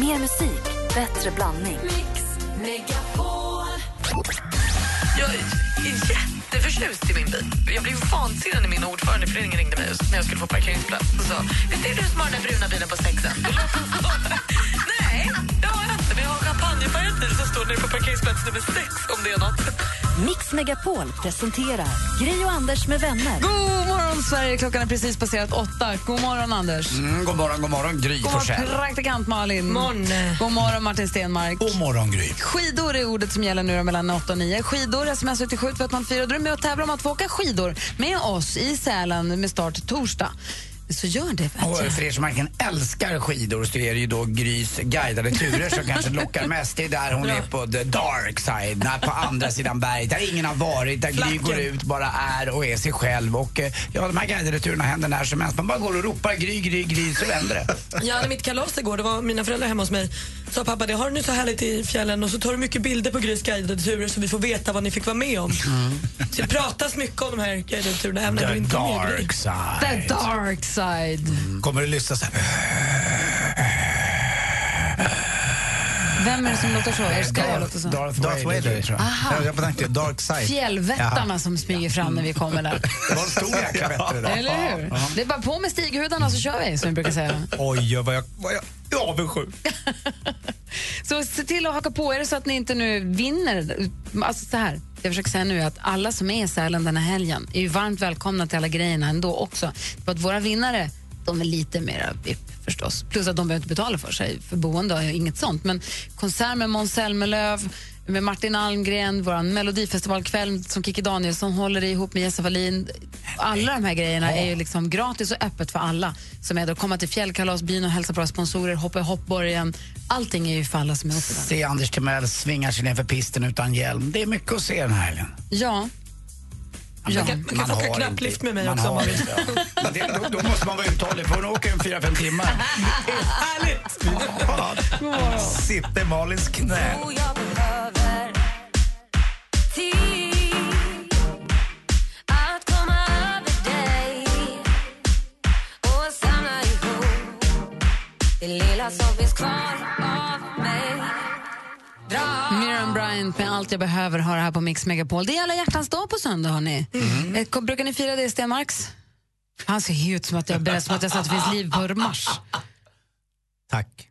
Mer musik, bättre blandning. Mix Megapol. Jag är jätteförtjust i min bil. Jag blev vansinnig när min ordförande i föreningen ringde mig när jag skulle få parkeringsplats och sa Visst är det du som har den där bruna bilen på sexen? Nej, det har jag inte. Men jag har champagnefärgad bil som står nere på parkeringsplats nummer sex om det är något. Mix Megapol presenterar Gri och Anders med vänner. God morgon, Sverige! Klockan är precis passerat åtta. God morgon, Anders. Mm, god morgon, god morgon, Gry God morgon, praktikant Malin. Morgon. God morgon, Martin Stenmark. God morgon, Gry. Skidor är ordet som gäller nu mellan 8 och 9. Skidor, sms 77 404. Då är du med och tävlar om att få åka skidor med oss i Sälen med start torsdag. Så gör det, Och för er som verkligen älskar skidor så är det ju då Grys guidade turer som kanske lockar mest. Det är där hon är på the dark side, när på andra sidan berget, där ingen har varit, där Gry går ut, bara är och är sig själv. Och eh, ja, de här guidade turerna händer när som helst. Man bara går och ropar Gry, Gry, Gry så vänder det. Jag hade mitt kalas igår. Det var mina föräldrar hemma hos mig. Sa pappa, det har du nu så härligt i fjällen och så tar du mycket bilder på Grys guidade turer så vi får veta vad ni fick vara med om. Så det pratas mycket om de här guidade turerna även när The du inte är med Gry. dark side. The dark side. Kommer du lyssna så här? Vem är det som låter så? Är det ska jag låta så? Darth, Darth Vader. tror jag. Aha. Jag tänkte Dark Side. Fjällvättarna som smyger fram när vi kommer där. Det var en stor jäkla idag. Eller hur? Det är bara på med stighudarna så kör vi, som vi brukar säga. Oj, vad jag, vad jag är avundsjuk. Så se till att haka på. Är det så att ni inte nu vinner... Alltså så här, jag försöker säga nu att alla som är i Sälen den här helgen är ju varmt välkomna till alla grejerna ändå också. För att våra vinnare, de är lite mer VIP förstås. Plus att de behöver inte betala för sig för boende och inget sånt. Men konsert med Måns Zelmerlöw, med Martin Almgren, vår melodifestivalkväll som Kikki Danielsson håller ihop med Jesse Wallin. Alla de här grejerna är ju liksom gratis och öppet för alla. Som är då komma till fjällkalasbyn och hälsa på våra sponsorer, hoppa i hoppborgen. Allting är ju för alla som är uppe där. Se Anders Timell svinga sig ner för pisten utan hjälm. Det är mycket att se den här helgen. Ja. Ja. Man kan, man kan få åka har knapplift med mig man också har man inte, ja. Det, då, då måste man vara uthållig för hon åker en fyra, fem timmar. Härligt! Sitter Malins knä. Miriam Bryant med Allt jag behöver har det här på Mix Megapol. Det är alla hjärtans dag på söndag, hörni. Mm. Eh, Brukar ni fira det, Stenmarks? Han ser ut som att jag berättar som att jag sa att det finns liv på Mars. Tack.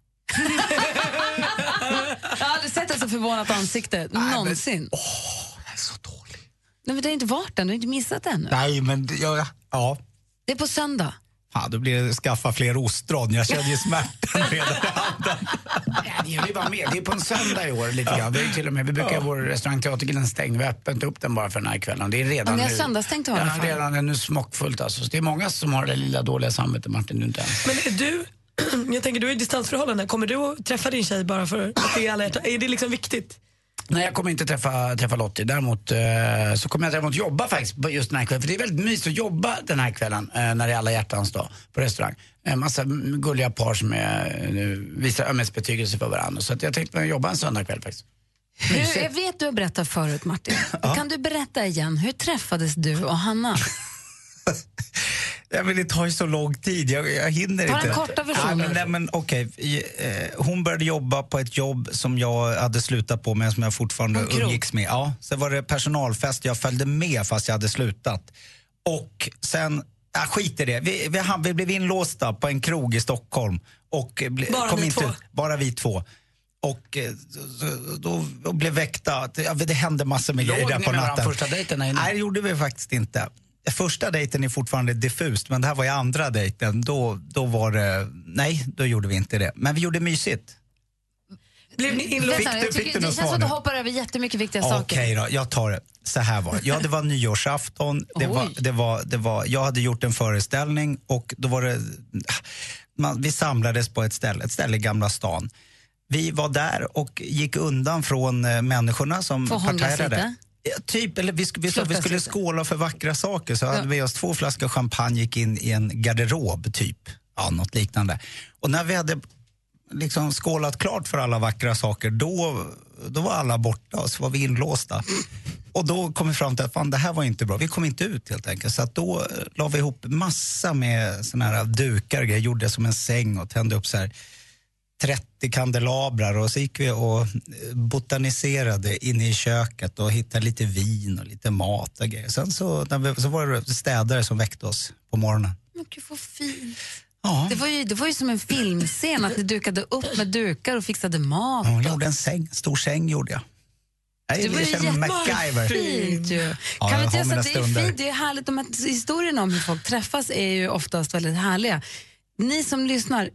Jag har aldrig sett ett så förvånat ansikte någonsin. Jag är så dålig. Nej, men du har inte varit än, du har inte missat det ännu. Nej, men det- jag, ja. Det är på söndag. Fan, då blir det skaffa fler ostron. Jag känner ju smärtan redan i handen. Ja, ni är ju bara med. Det är på en söndag i år lite grann. Vi, är till och med, vi brukar ha vår restaurang Teatergrillen stängd. Vi har öppnat upp den bara för den här kvällen. Det är redan Ja, ni har nu. söndagsstängt i alla ja, fall. redan är nu smockfullt alltså. Så det är många som har det lilla dåliga samvetet Martin, du inte ens. Men är du, jag tänker du är i distansförhållande, kommer du att träffa din tjej bara för att det är alla hjärtan? Är det liksom viktigt? Nej, jag kommer inte träffa, träffa Lottie. Däremot eh, så kommer jag däremot jobba faktiskt just den här kvällen. För det är väldigt mysigt att jobba den här kvällen eh, när det är alla hjärtans dag på restaurang. En massa mm, gulliga par som är, eh, visar ömhetsbetygelse för varandra. Så jag tänkte jobba en söndagkväll faktiskt. Hur, jag vet du har berättat förut, Martin. Kan du berätta igen, hur träffades du och Hanna? Ja, men det tar ju så lång tid. Jag, jag hinner Ta den inte. korta versionen. Ja, men, nej, men, okej. I, eh, hon började jobba på ett jobb som jag hade slutat på men som jag fortfarande umgicks med. Ja, sen var det personalfest. Jag följde med fast jag hade slutat. Och sen, ja, skit i det. Vi, vi, vi blev inlåsta på en krog i Stockholm. Och eh, ble, Bara kom ni inte två? ut. Bara vi två. Och eh, så- då, då blev väckta. det hände massor med Låg grejer där ni på med varandra natten. första dejten? Nej, det gjorde vi faktiskt inte. Första dejten är fortfarande diffust, men det här var ju andra dejten. Då, då var det, nej, då gjorde vi inte det. Men vi gjorde mysigt. Blev ni inlåsta? Fick Vänta, du- jag fick tycker, du det något känns svar som att du nu? hoppar över jättemycket viktiga Okej saker. då, jag tar det. Så här var det. Ja, det var nyårsafton. Det var, Oj. det var, det var, jag hade gjort en föreställning och då var det... Man, vi samlades på ett ställe, ett ställe i Gamla stan. Vi var där och gick undan från eh, människorna som Får hånglas parterade. lite? Ja, typ, eller vi, vi sa vi skulle skåla för vackra saker så Ja. hade vi oss två flaskor champagne gick in i en garderob typ. Ja, något liknande. Och när vi hade liksom skålat klart för alla vackra saker då, då var alla borta och så var vi inlåsta. Och då kom vi fram till att fan, det här var inte bra. Vi kom inte ut helt enkelt. Så att då eh, la vi ihop massa med såna här dukar och grejer, gjorde som en säng och tände upp så här 30 kandelabrar och så gick vi och eh, botaniserade inne i köket och hittade lite vin och lite mat och grejer. Sen så, när vi, så var det städare som väckte oss på morgonen. Men gud vad fint. Ja, Det var, ju, det var ju som en filmscen att ni dukade upp med dukar och fixade mat. hon gjorde en säng, stor säng gjorde jag. Jag Det var ju jättefint ju. Ja, kan vi jag inte säga att det är fint, det är härligt. De här historierna om hur folk träffas är ju oftast väldigt härliga. Ni som lyssnar,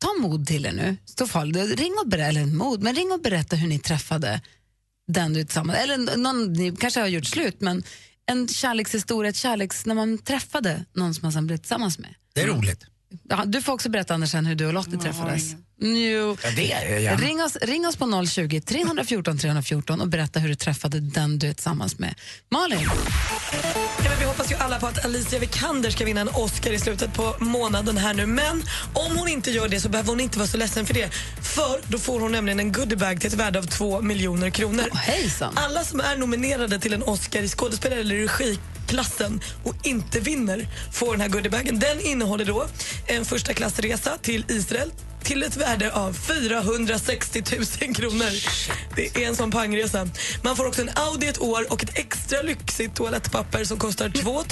ta mod till er nu. Stå fall. Ring och berätta, eller mod, men ring och berätta hur ni träffade den du tillsammans Eller någon, ni kanske har gjort slut, men en kärlekshistoria, ett kärleks, när man träffade någon som man sen blev tillsammans med. Det är roligt. Ja, du får också berätta Anders sen hur du och Lottie träffades. Jo. Ja, det är gärna. Ring oss, ring oss på 020 314 314 och berätta hur du träffade den du är tillsammans med. Malin? Ja, men vi hoppas ju alla på att Alicia Vikander ska vinna en Oscar i slutet på månaden här nu. Men om hon inte gör det så behöver hon inte vara så ledsen för det. För då får hon nämligen en goodiebag till ett värde av 2 miljoner kronor. Hejsan. Alla som är nominerade till en Oscar i skådespel eller regiklassen och inte vinner får den här goodiebagen. Den innehåller då en första klassresa till Israel till ett värde av 460 000 kronor. Det är en sån pangresa. Man får också en Audi ett år och ett extra lyxigt toalettpapper som kostar 2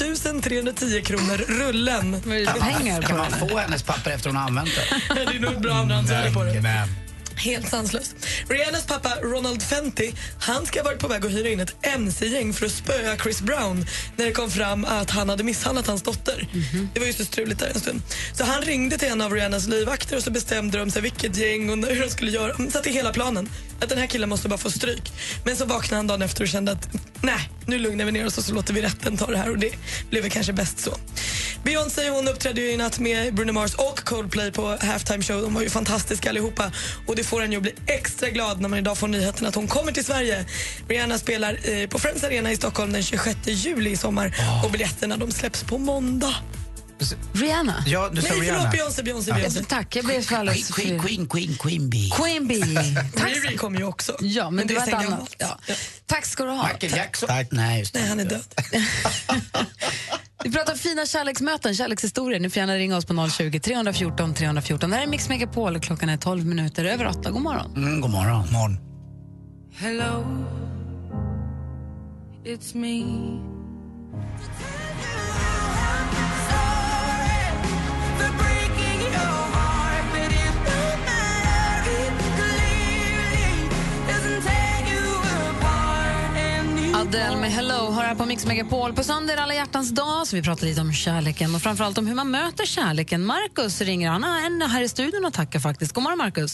310 kronor rullen. Vad är det för pengar Kan man få hennes papper efter hon har använt det? Det är nog ett bra andrahandsvärde på det. Helt sanslöst. Rihannas pappa Ronald Fenty han ska ha varit på väg att hyra in ett mc-gäng för att spöa Chris Brown när det kom fram att han hade misshandlat hans dotter. Det var ju så struligt där en stund. Så han ringde till en av Rihannas livvakter och så bestämde de sig vilket gäng och hur de skulle göra. De satte hela planen. Att den här killen måste bara få stryk. Men så vaknade han dagen efter och kände att nej, nu lugnar vi ner oss och så låter vi rätten ta det här och det blev väl kanske bäst så. Beyoncé hon uppträdde ju i natt med Bruno Mars och Coldplay på halftime show. De var ju fantastiska allihopa. Och det får en ju att bli extra glad när man idag får nyheten att hon kommer till Sverige. Rihanna spelar eh, på Friends Arena i Stockholm den 26 juli i sommar. Och biljetterna de släpps på måndag. Rihanna? ja, du sa Nej, förlåt Rihanna. Beyoncé, Beyoncé, Beyoncé. Tack, jag blev för Queen, alldeles queen, queen, queen, queen bee. Queen Bee. Tack. Riri kommer ju också. Ja, men, det var är ett annat. Ja. Tack ska du ha. Michael Jackson? Tack. Nej, just det. Nej, han är död. Vi pratar fina kärleksmöten, kärlekshistorier. Ni får gärna ringa oss på 020 314 314. Det här är Mix Megapol. Klockan är 12 minuter över 8. God morgon. Mm, god morgon. Morgon. Hello, it's me. Adele med Hello har här på Mix Megapol. På söndag är alla hjärtans dag, så vi pratar lite om kärleken och framförallt om hur man möter kärleken. Markus ringer. Han en här i studion och tackar faktiskt. God morgon, Markus.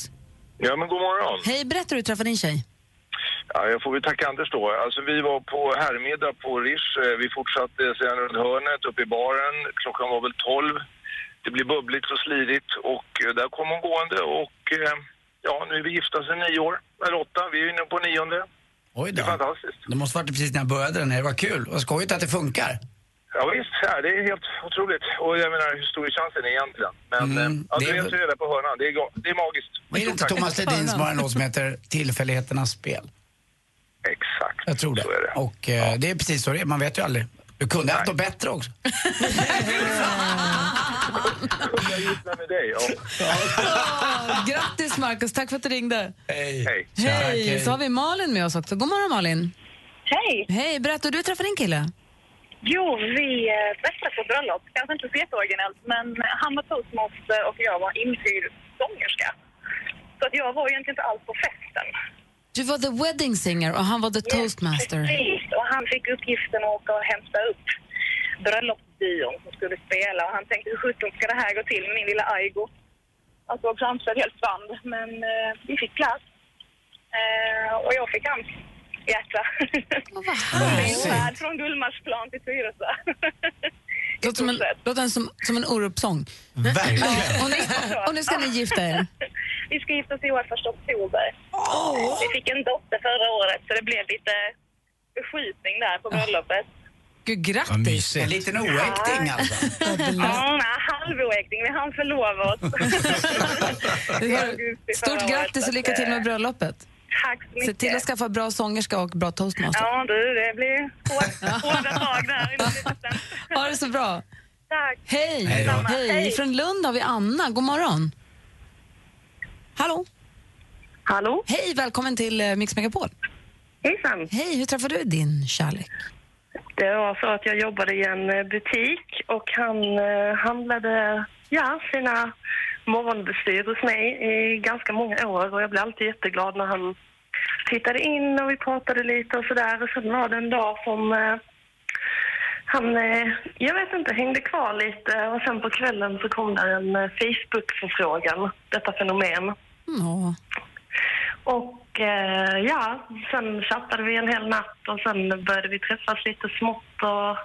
Ja, men god morgon. Hej, berätta hur du träffade din tjej. Ja, jag får väl tacka Anders då. Alltså, vi var på herrmiddag på Rish. Eh, Vi fortsatte sedan runt hörnet upp i baren. Klockan var väl 12. Det blev bubbligt och slirigt och eh, där kom hon gående och eh, ja, nu är vi gifta sedan nio år. Eller åtta. Vi är inne på nionde. Oj Det är då. fantastiskt. Det måste varit precis när jag började den här. Det var kul. Vad skojigt att det funkar. Ja, visst, ja, det är helt otroligt. Och jag menar, hur stor är chansen egentligen? Men Mm, eh, ja, det du är väl- ju det på hörnan. Det är, det är magiskt. Var det inte. Thomas Ledin som har en låt som heter Tillfälligheternas spel? Exakt. Jag tror det. Så är det. Och eh, det är precis så det är. Man vet ju aldrig. Du kunde ha haft något bättre också. Jag med dig? Ja. Åh, grattis, Markus. Tack för att du ringde. Hej. Hej. Hej! Så har vi Malin med oss också. God morgon, Malin. Hej! Hej, berätta du träffade din kille. Jo, vi eh, träffades på bröllop. Kanske inte så jätteoriginellt, men han var toastmaster och jag var inhyrd sångerska. Så att jag var egentligen inte alls på festen. Du var the wedding singer och han var the toastmaster. Precis, och han fick uppgiften att åka och hämta upp bröllopsbyrån som skulle spela. Och han tänkte, hur sjutton ska det här gå till med min lilla Aigo? Alltså framför ett helt band. Men eh, vi fick plats. Eh, och jag fick hans hjärta. Åh, vad från Gullmarsplan till Tyresö. I Låter som en, låter en som, som en Orup-sång. Verkligen. Och nu, och nu ska ni gifta er. Vi ska gifta oss i år första oktober. Vi fick en dotter förra året så det blev lite beskjutning där på bröllopet. Gud, grattis! En liten oäkting alltså. Ja, halvoäkting. Vi hann förlova oss. Stort grattis och lycka till med bröllopet. Tack så mycket. Se till att skaffa bra sångerska och bra toastmaster. Ja, du, det blir hår- hårda tag där. Ha det så bra. Tack. Hej! Hej! Hej. Från Lund har vi Anna. God morgon. Hallå? Hallå? Hej, välkommen till eh, Mix Megapol. Hejsan. Hej, hur träffade du din kärlek? Det var så att jag jobbade i en eh, butik och han eh, handlade ja, sina morgonbestyr hos mig i ganska många år och jag blev alltid jätteglad när han tittade in och vi pratade lite och sådär. Och sen var det en dag som eh, han, eh, jag vet inte, hängde kvar lite och sen på kvällen så kom det en Facebook-förfrågan, detta fenomen. Ja. Och eh, ja, sen chattade vi en hel natt och sen började vi träffas lite smått och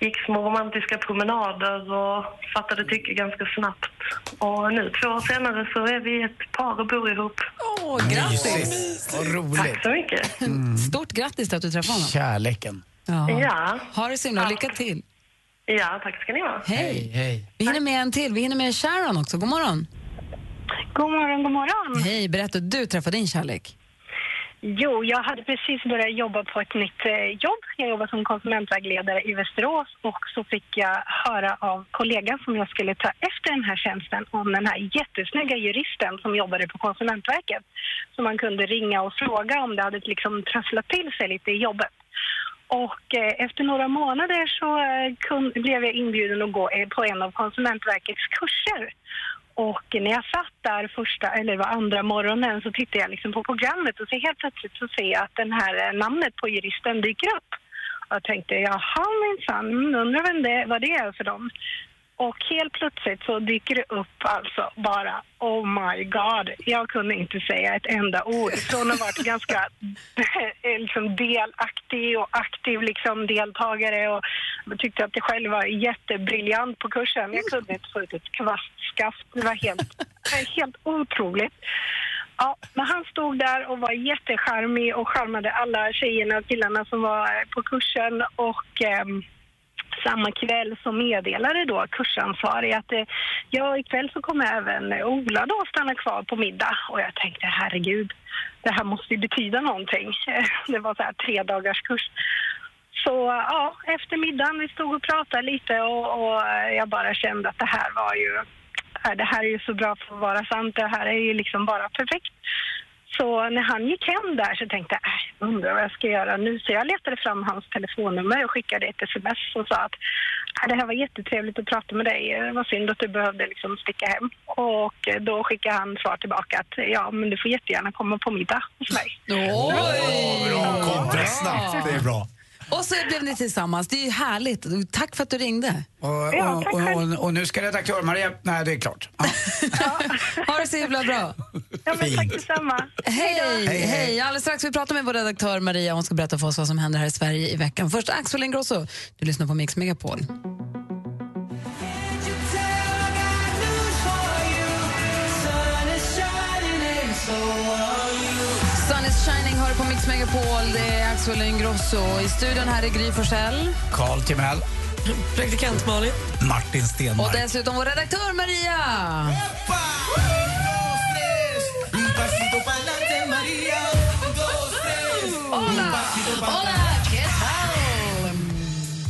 gick små romantiska promenader och fattade tycke ganska snabbt. Och nu två år senare så är vi ett par och bor ihop. Åh, grattis! Vad roligt. Tack så mycket. Stort grattis till att du träffade honom. Kärleken. Ja. Ja, Ha det så himla lycka till. ja tack ska ni ha. Hej. hej. Vi hinner med en till. Vi hinner med Sharon också. God morgon. God morgon, god morgon. Hej, berätta. Du träffade din kärlek. Jo, jag hade precis börjat jobba på ett nytt eh, jobb. Jag jobbade som konsumentvägledare i Västerås och så fick jag höra av kollegan som jag skulle ta efter den här tjänsten om den här jättesnygga juristen som jobbade på Konsumentverket. Så man kunde ringa och fråga om det hade liksom trasslat till sig lite i jobbet. Och eh, efter några månader så eh, blev jag inbjuden att gå på en av Konsumentverkets kurser. Och när jag satt där första, eller var andra morgonen så tittade jag liksom på programmet och så helt plötsligt så ser jag att den här eh, namnet på juristen dyker upp. Och jag tänkte, jaha minsann, undrar vem det, vad det är för dem. Och helt plötsligt så dyker det upp alltså bara oh my god. Jag kunde inte säga ett enda ord. Från att ha varit ganska eh, liksom, delaktig och aktiv liksom, deltagare och tyckte att jag själv var jättebriljant på kursen. Jag kunde inte få ut ett kvastskaft. Det var helt, helt otroligt. Ja, men han stod där och var jättecharmig och charmade alla tjejerna och killarna som var på kursen och ehm, samma kväll så meddelade då kursansvarig att eh, ja, ikväll så kommer även Ola då stanna kvar på middag. Och jag tänkte herregud, det här måste ju betyda någonting. Det var så här tre dagars kurs. Så ja, efter middagen vi stod och pratade lite och, och jag bara kände att det här var ju, äh, det här är ju så bra för att vara sant. Det här är ju liksom bara perfekt. Så när han gick hem där så tänkte jag, äh, undrar vad jag ska göra nu. Så jag letade fram hans telefonnummer och skickade ett sms och sa att äh, det här var jättetrevligt att prata med dig. Det var synd att du behövde liksom sticka hem. Och då skickade han svar tillbaka att ja, men du får jättegärna komma på middag hos mig. Bra, kom rätt snabbt. Det är bra. Och så blev ni tillsammans. Det är ju härligt. Tack för att du ringde. Och, Ja, och, och, och, och nu ska redaktör Maria... Nej, det är klart. Ja. Ha det så himla bra. Ja, men tack detsamma. Hej, hej, Alldeles strax vi pratar med vår redaktör Maria. Hon ska berätta för oss vad som händer här i Sverige i veckan. Först Axel Ingrosso. Du lyssnar på Mix Megapol. Hör på Mix Megapol. Det är Axel Ingrosso. I studion här är Gry Forssell. Carl Timell. Praktikant Malin. Martin Och Stenmark. dessutom vår redaktör Maria. Hola! Hola!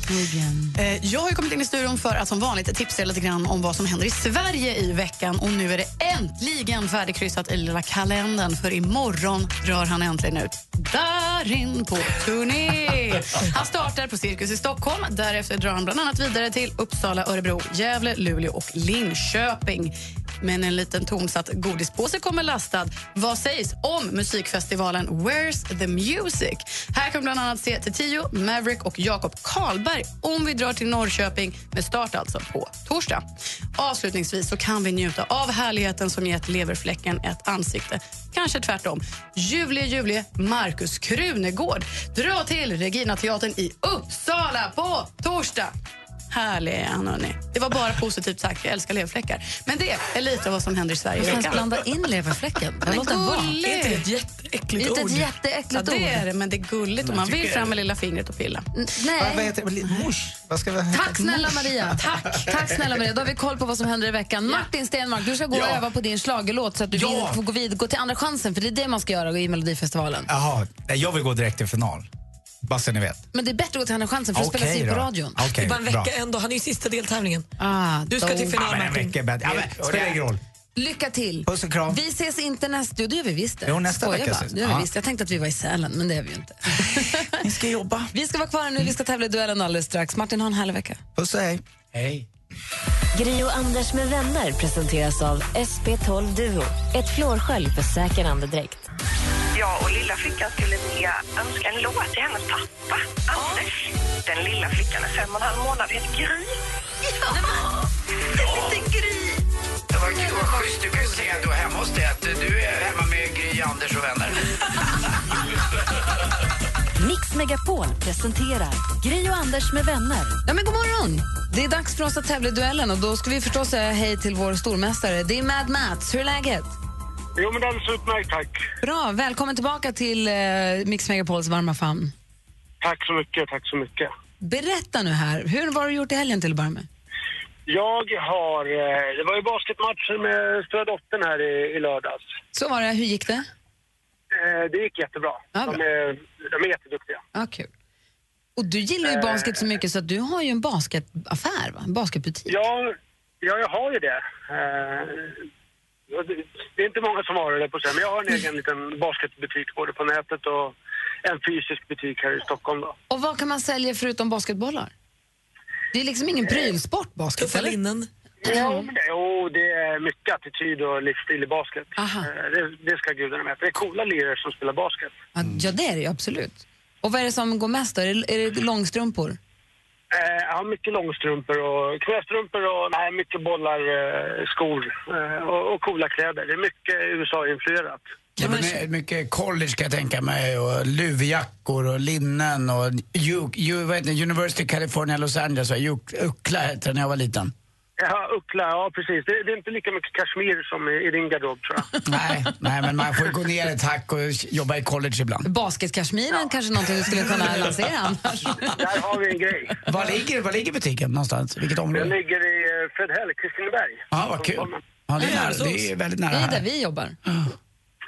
¿Qué eh, Jag har ju kommit in i studion för att som vanligt tipsa lite grann om vad som händer i Sverige i veckan. Och nu är det äntligen färdigkryssat i lilla kalendern för imorgon rör han äntligen ut Darin på turné. Han startar på Cirkus i Stockholm. Därefter drar han bland annat vidare till Uppsala, Örebro, Gävle, Luleå och Linköping. Men en liten tonsatt godispåse kommer lastad. Vad sägs om musikfestivalen Where's the Music? Här kan vi bland annat se Tio, Maverick och Jakob Karlberg om vi drar till Norrköping med start alltså på torsdag. Avslutningsvis så kan vi njuta av härligheten som gett leverfläcken ett ansikte. Kanske tvärtom. Julie Julie Markus Krunegård Dra till Regina Teatern i Uppsala på torsdag. Härlig är han, hörni. Det var bara positivt sagt. Jag älskar leverfläckar. Men det är lite av vad som händer i Sverige i Du veckan. blanda in leverfläcken. Den är Låt den vara. gullig. Är inte det ett jätteäckligt Inte ord? ett jätteäckligt Ja, det är ord. det, men det är gulligt och man vill fram med lilla fingret och pilla. N- Vad, vad Nej. heter det? Mors? Vad ska vi Tack snälla Maria. Tack. Tack snälla Maria. Då har vi koll på vad som händer i veckan. Martin Stenmark, du ska gå och Ja. öva på din schlagerlåt så att du Ja. får gå, vid, gå till andra chansen. För det är det man ska göra i Melodifestivalen. Jaha, nej, jag vill gå direkt till final. Bara så ni vet. Men det är bättre att gå till andra chansen för det Okej spelas in på radion. Det Okej, är bara en bra. vecka ändå. Han är ju i sista deltävlingen. Ah, Du ska då- till final, Ja, men en vecka. Ja, men, spelar ingen roll. Lycka till! Puss och kram. Vi ses inte nästa... Jo, det gör vi visst. det. Jo, nästa Skojar vecka ses- Det gör vi visst. Jag tänkte att vi var i Sälen, men det är vi ju inte. Ni ska jobba. Vi ska vara kvar nu. Vi ska tävla i duellen alldeles strax. Martin, ha en härlig vecka. Puss och hej. Hej. Gri och Anders med vänner presenteras av SP12 Duo. Ett flårskölj för säker andedräkt. Jag och lilla flickan skulle vilja önska en låt till hennes pappa, Anders. Den lilla flickan är fem och en halv månad, heter Gry. Ja, liten Gry. Det var kul, vad schysst. Du kan ju säga då hemma hos dig att du är hemma med Gry, Anders och vänner. Mix Megapol presenterar Gri och Anders med vänner. Ja, men god morgon! Det är dags för oss att tävla i duellen och då ska vi förstås säga hej till vår stormästare. Det är Mad Mats. Hur är läget? Jo, men det är alldeles utmärkt, tack. Bra. Välkommen tillbaka till eh, Mix Megapols varma famn. Tack så mycket, tack så mycket. Berätta nu här. Hur var du gjort i helgen till att börja med? Jag har... eh, Det var ju basketmatcher med stora dottern här i, i lördags. Så var det. Hur gick det? Eh, Det gick jättebra. Ja, De är, de är jätteduktiga. Ja, kul. Och du gillar ju Eh. basket så mycket så att du har ju en basketaffär, va? En basketbutik. Ja, ja, jag har ju det. Det- är inte många som har det på sig, men jag har en egen liten basketbutik både på nätet och en fysisk butik här i Stockholm. Då. Och vad kan man sälja förutom basketbollar? Det är liksom ingen prylsport, basket, eller? linnen. Ja, men det, jo, det är mycket attityd och livsstil i basket. Eh, Det, det ska gudarna med. För det är coola lirare som spelar basket. Ja, ja, det är det ju absolut. Och vad är det som går mest då? Är det, är det långstrumpor? Eh, ja, mycket långstrumpor och knästrumpor och nej, mycket bollar, eh, skor eh, och, och coola kläder. Det är mycket USA-influerat. Ja, men mycket college kan jag tänka mig och luvjackor och linnen och U, U, vad heter det? University of California Los Angeles, Uckla hette det när jag var liten. Ja, Uckla, ja precis. Det, det är inte lika mycket kashmir som i, i din garderob tror jag. Nej, nej, men man får gå ner ett hack och jobba i college ibland. Basketkashmiren kanske någonting du skulle kunna lansera annars? Där har vi en grej. Var ligger, var ligger butiken någonstans? Vilket Den område? ligger i eh, Fredhäll, Kristineberg. Ja, vad kul. Ja, det är, nära, det är väldigt nära Det är där här. vi jobbar.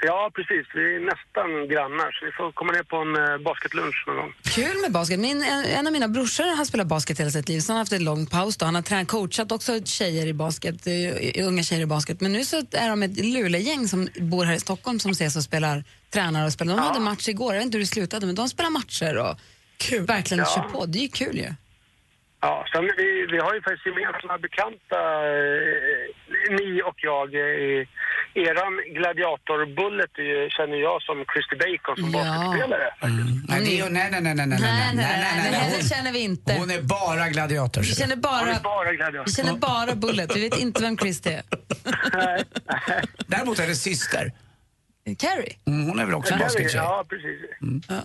Ja, precis. Vi är nästan grannar, så vi får komma ner på en eh, basketlunch någon gång. Kul med basket. Min, en, av mina brorsor har spelat basket hela sitt liv. Så han har haft en lång paus. Då. Han har tränat, coachat också tjejer i basket, eh, unga tjejer i basket. Men nu så är de ett Luleå-gäng som bor här i Stockholm som ses och spelar, tränar och spelar. De hade match igår, jag vet inte hur det slutade, men de spelar matcher och Kul. verkligen Ja. kör på. Det är ju kul ju. Ja, sen vi, vi har ju faktiskt gemensamma bekanta, eh, ni och jag. Eh, eran gladiatorbullet är känner jag som Christy Bacon som Ja. basketspelare. Nej, det är, nej, nej, nej, nej, nej, nej, nej, nej, nej. henne Hon, känner vi inte. hon är bara gladiator. Vi känner bara, du bara gladiator? vi känner bara Bullet. Vi vet inte vem Chris är. Nej. Däremot är det syster. Carrie? Mm, hon är väl också baskettjej? Ja, precis. Ja.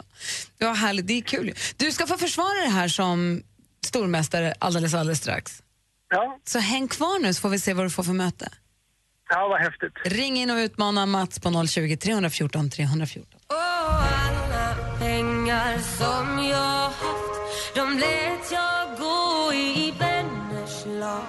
ja, härligt. Det är kul. Du ska få försvara det här som stormästare alldeles, alldeles strax. Ja, Så häng kvar nu så får vi se vad du får för möte. ja vad häftigt. Ring in och utmana Mats på 020 314 314. alla pengar som jag haft De lät jag gå i vänners lag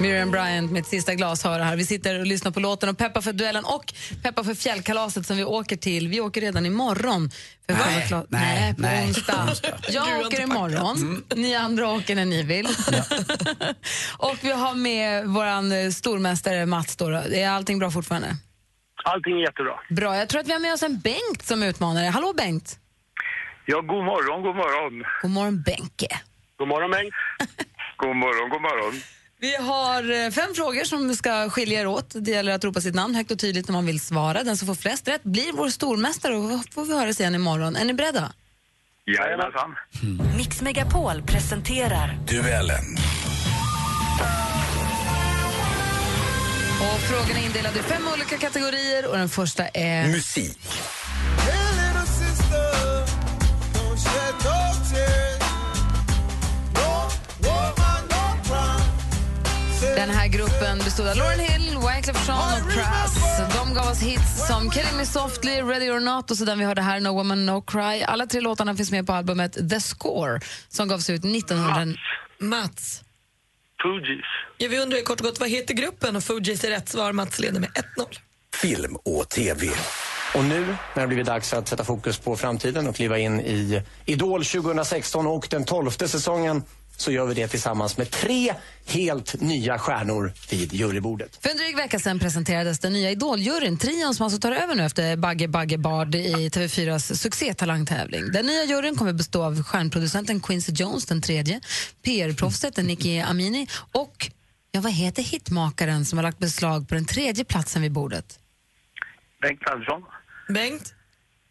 Miriam Bryant med ett sista glas hör här. Vi sitter och lyssnar på låten och peppar för duellen och peppar för fjällkalaset som vi åker till. Vi åker redan imorgon. För Nej, nej, nej, på nej. onsdag. Jag åker imorgon. Ni andra åker när ni vill. och vi har med vår stormästare Mats. Då. då. Är allting bra fortfarande? Allting är jättebra. Bra. Jag tror att vi har med oss en Bengt som utmanare. Hallå Bengt! Ja, god morgon, god morgon. God morgon Benke. God morgon, Bengt. god morgon, god morgon. Vi har eh, fem frågor som ska skilja er åt. Det gäller att ropa sitt namn högt och tydligt när man vill svara. Den som får flest rätt blir vår stormästare och får vi höra sen imorgon. Är ni beredda? Jajamensan. Mix Megapol presenterar Duellen. Och frågorna är indelade i fem olika kategorier och den första är... Musik. Den här gruppen bestod av Lauryn Hill, Wyclef Jean och Pras. De gav oss hits som Killing Me Softly, Ready or Not och så den vi hörde här, No Woman No Cry. Alla tre låtarna finns med på albumet The Score som gavs ut 1900... Mats. Fugees. Ja, vi undrar kort och gott vad heter gruppen och Fugees är rätt svar. Mats leder med 1-0. film och TV. Och nu när det blivit dags att sätta fokus på framtiden och kliva in i Idol 2016 och den tolfte säsongen så gör vi det tillsammans med tre helt nya stjärnor vid jurybordet. För en dryg vecka sedan presenterades den nya Idoljuryn, trion som alltså tar över nu efter Bagge Bagge Bard i TV4s succétalangtävling. Den nya juryn kommer bestå av stjärnproducenten Quincy Jones, den tredje, PR-proffset Nicky Amini och, ja vad heter hitmakaren som har lagt beslag på den tredje platsen vid bordet? Bengt Andersson. Bengt?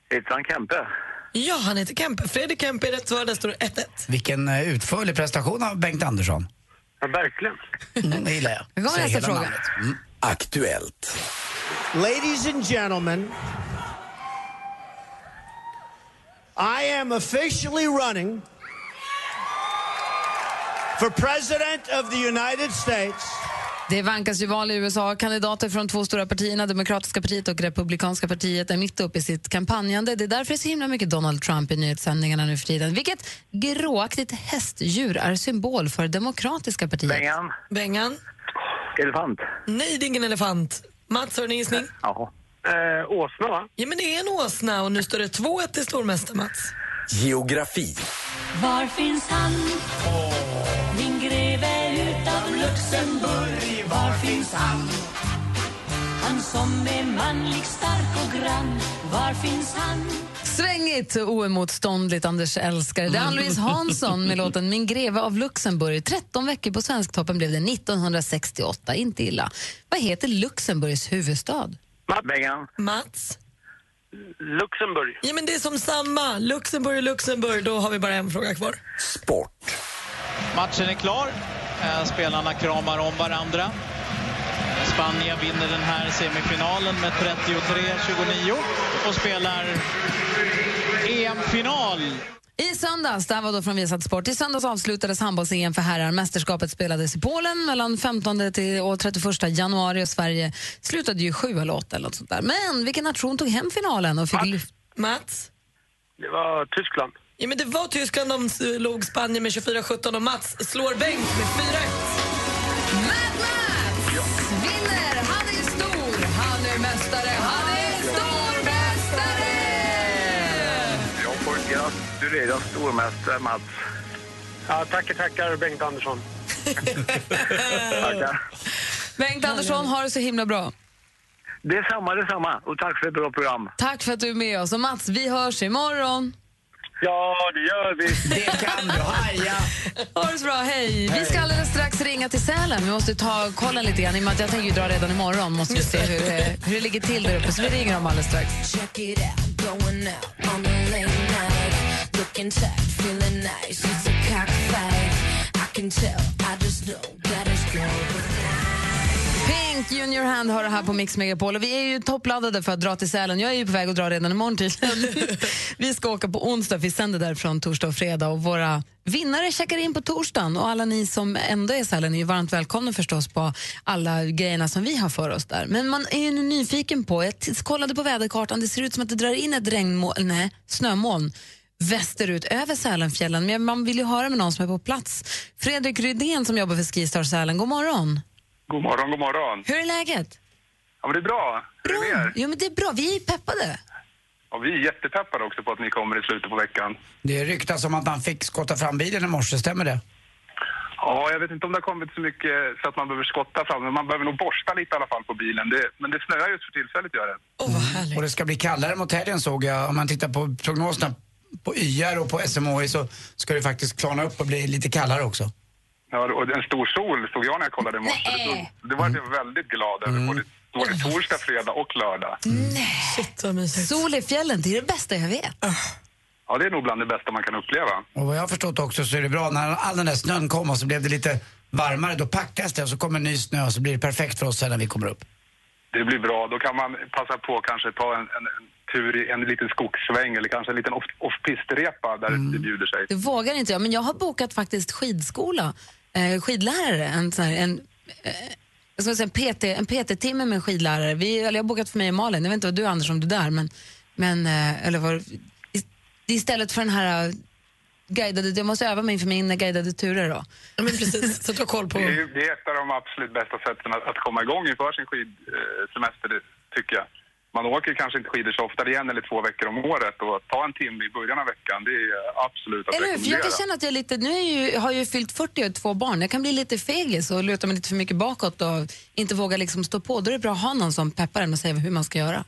Heter han Kempe? Ja, han heter Kempe. Fredrik Kempe är rätt svar. Där står det 1-1. Vilken eh, utförlig prestation av Bengt Andersson. Ja, verkligen. Mm, det gillar jag. Vi går Säg nästa hela fråga. namnet. Mm. Aktuellt. Ladies and gentlemen, I am officially running for President of the United States. Det vankas ju val i USA. Kandidater från två stora partierna, Demokratiska partiet och Republikanska partiet, är mitt uppe i sitt kampanjande. Det är därför det är så himla mycket Donald Trump i nyhetssändningarna nu för tiden. Vilket gråaktigt hästdjur är symbol för Demokratiska partiet? Bengan. Bengan? Elefant. Nej, det är ingen elefant. Mats, har du en gissning? Eh, åsna, va? Ja, men det är en åsna och nu står det 2-1 till stormästare Mats. Geografi. Var finns han? Luxemburg Var finns han? Han som är manlig, stark och grann Var finns han? Svängigt och oemotståndligt, Anders älskare. Det är Ann-Louise Hansson med låten Min greve av Luxemburg. 13 veckor på Svensktoppen blev det 1968. Inte illa. Vad heter Luxemburgs huvudstad? Bengan. Mats? Luxemburg. Ja, men det är som samma. Luxemburg, Luxemburg. Då har vi bara en fråga kvar. Sport. Matchen är klar. Eh, Spelarna kramar om varandra. Spanien vinner den här semifinalen med 33-29 och spelar EM-final. I söndags, det här var då från Viasat Sport, i söndags avslutades handbolls-EM för herrar. Mästerskapet spelades i Polen mellan 15 till och 31 januari och Sverige slutade ju sju eller åtta eller något sånt där. Men vilken nation tog hem finalen och fick lyft? Mats? Det var Tyskland. Ja, men det var Tyskland. De slog Spanien med 24-17 och Mats slår Bengt med 4-1. Mad Max vinner! Han är stor, han är mästare, han är stormästare! Jag får gratulera stormästare Mats. Ja, tackar, tackar Bengt Andersson. Tackar. Bengt Andersson, har det så himla bra. Detsamma, detsamma. Och tack för ett bra program. Tack för att du är med oss. Och Mats, vi hörs imorgon. Ja, det gör vi. Det kan du. Haja! Ha det så bra, hej. Vi ska alldeles strax ringa till Sälen. Vi måste ta kollen lite grann. i och med att Jag tänker ju dra redan imorgon. Måste vi se hur, det- hur det ligger till där uppe. Så vi ringer dem alldeles strax. Check it out, going out on a late night Looking tight, feeling nice, it's a cockfight I can tell, I just know that it's going Pink Junior Hand har det här på Mix Megapol. Och vi är ju toppladdade för att dra till Sälen. Jag är ju på väg att dra redan imorgon tydligen. vi ska åka på onsdag. Vi sänder därifrån torsdag och fredag. Och våra vinnare checkar in på torsdagen. Och alla ni som ändå är i Sälen är ju varmt välkomna förstås på alla grejerna som vi har för oss där. Men man är ju nyfiken på, jag kollade på väderkartan, det ser ut som att det drar in ett regnmoln, nej, snömoln västerut över Sälenfjällen. Men man vill ju höra med någon som är på plats. Fredrik Rydén som jobbar för Skistar Sälen, god morgon. God morgon, god morgon. Hur är läget? Ja, men det är bra. Hur är det? Jo, men det är bra. Vi är peppade. Ja, vi är jättepeppade också på att ni kommer i slutet på veckan. Det ryktas om att man fick skotta fram bilen i morse, stämmer det? Ja, jag vet inte om det har kommit så mycket så att man behöver skotta fram, men man behöver nog borsta lite i alla fall på bilen. Det, men det snöar just för tillfället gör det. Och det ska bli kallare mot helgen såg jag. Om man tittar på prognoserna på YR och på SMHI så ska det faktiskt klarna upp och bli lite kallare också. Ja, och en stor sol såg jag när jag kollade i morse. Det, var jag väldigt glad över. Både, både torsdag, fredag och lördag. Shit, vad mysigt. Sol i fjällen, det är det bästa jag vet. Ja, det är nog bland det bästa man kan uppleva. Och vad jag har förstått också så är det bra när all den där snön kom och så blev det lite varmare. Då packas det och så kommer ny snö och så blir det perfekt för oss sen när vi kommer upp. Det blir bra. Då kan man passa på att kanske ta en, en, en tur i en liten skogssväng eller kanske en liten off- off-pist-repa där det bjuder sig. Det vågar inte jag, men jag har bokat faktiskt skidskola. Eh, skidlärare, en sån här, en, eh, jag ska säga en PT, en PT-timme med en skidlärare. Vi, eller jag har bokat för mig och Malin, jag vet inte vad du Anders om du är där, men, men eh, eller var, ist- istället för den här guidade, jag måste öva mig inför mina guidade turer då. Ja, men precis, så att du har koll på... Det är, det är ett av de absolut bästa sätten att, att komma igång inför sin skidsemester, tycker jag. Man åker kanske inte skidor så ofta, det är en eller två veckor om året och ta en timme i början av veckan, det är absolut att Eller? För jag rekommendera. kan känna att jag är lite, nu är jag ju, har jag ju fyllt 40 och två barn. Jag kan bli lite fegis och luta mig lite för mycket bakåt och inte våga liksom stå på. Då är det bra att ha någon som peppar en och säger hur man ska göra.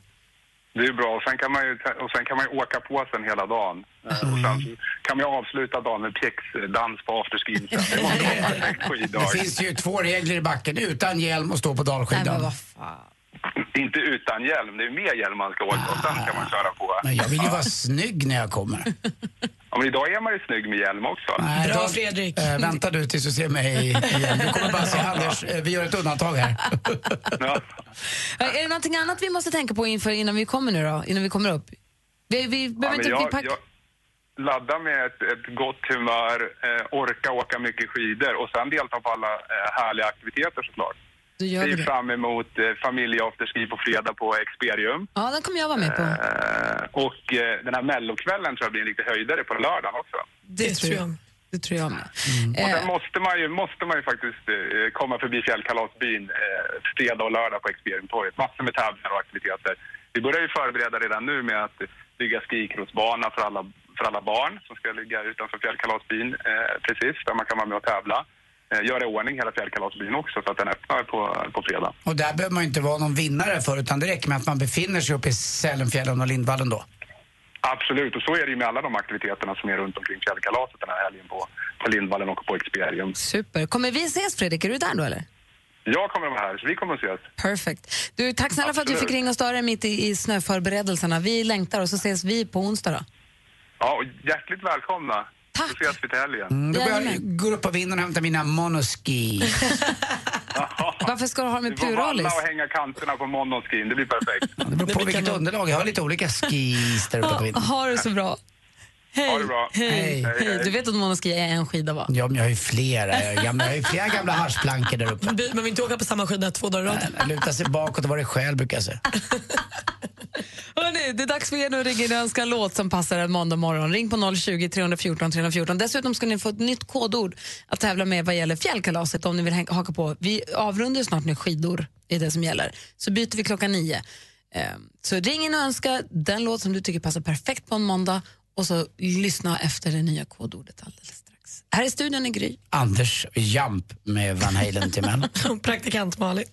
Det är bra och sen kan man ju, och sen kan man ju åka på sen hela dagen. Eh, Och sen så kan man ju avsluta dagen med pjäxdans på afterskin sen. Det måste vara en perfekt skiddag. Det finns ju två regler i backen, utan hjälm och stå på dalskidan. Inte utan hjälm, det är med hjälm man ska åka och sen kan man köra på. Men jag vill ju vara snygg när jag kommer. Ja, men idag är man ju snygg med hjälm också. Nej, då- Eh, vänta du tills du ser mig igen. Du kommer bara säga Anders, eh, vi gör ett undantag här. Eh, Är det någonting annat vi måste tänka på inför, innan vi kommer nu då? Innan vi kommer upp? Vi, vi Ja, behöver men inte... vi jag, pack- jag ladda med ett, ett gott humör, eh, orka åka mycket skidor och sen delta på alla eh, härliga aktiviteter såklart. Då gör vi Ser det. fram emot eh, familjeafterski på fredag på Experium. Ja, den kommer jag vara med på. Eh, och eh, den här mellokvällen tror jag blir en riktig höjdare på lördagen också. Det, tror jag. Det tror jag med. Och Eh, sen måste man ju, måste man ju faktiskt eh, komma förbi fjällkalasbyn eh, fredag och lördag på Experiumtorget. Massor med tävlingar och aktiviteter. Vi börjar ju förbereda redan nu med att bygga skikrossbana för alla, för alla barn som ska ligga utanför fjällkalasbyn eh, precis, där man kan vara med och tävla. Eh, göra i ordning hela fjällkalasbyn också så att den öppnar på, på fredag. Och där behöver man inte vara någon vinnare för utan det räcker med att man befinner sig uppe i Sälenfjällen och Lindvallen då. Absolut, och så är det ju med alla de aktiviteterna som är runt omkring fjällkalaset den här helgen på, på Lindvallen och på Experium. Super. Kommer vi ses, Fredrik? Är du där då, eller? Jag kommer att vara här, så vi kommer att ses. Perfect. Du, tack snälla för att du fick ringa och störa dig mitt i, i snöförberedelserna. Vi längtar och så ses vi på onsdag då. Ja, och hjärtligt välkomna. Tack. Så ses vi till helgen. Mm, då går jag går upp på vinden och hämtar mina monoski. Varför ska du ha dem i Du får pluralis? och hänga kanterna på monoskin, det blir perfekt. Det beror på vilket underlag. Jag har lite olika skis där uppe på vinden. Ha det så bra. Hej. Ha det bra. Hej. Hej. Hej. Du vet att monoski är en skida, va? Ja, men jag har ju flera. Jag har, gamla, jag har ju flera gamla haschplankor där uppe. Man vill inte åka på samma skida två dagar i rad. Luta sig bakåt och vara dig själv brukar jag säga. Hörrni, det är dags för er nu att ringa in och önska en låt som passar en måndag morgon. Ring på 020 314 314. Dessutom ska ni få ett nytt kodord att tävla med vad gäller fjällkalaset om ni vill hänga- haka på. Vi avrundar snart nu skidor, är det som gäller. Så byter vi klockan nio. Eh, Så ring in och önska den låt som du tycker passar perfekt på en måndag och så lyssna efter det nya kodordet alldeles. Här i studion är Gry. Anders Jump med Van Halen till män. Praktikant Malin.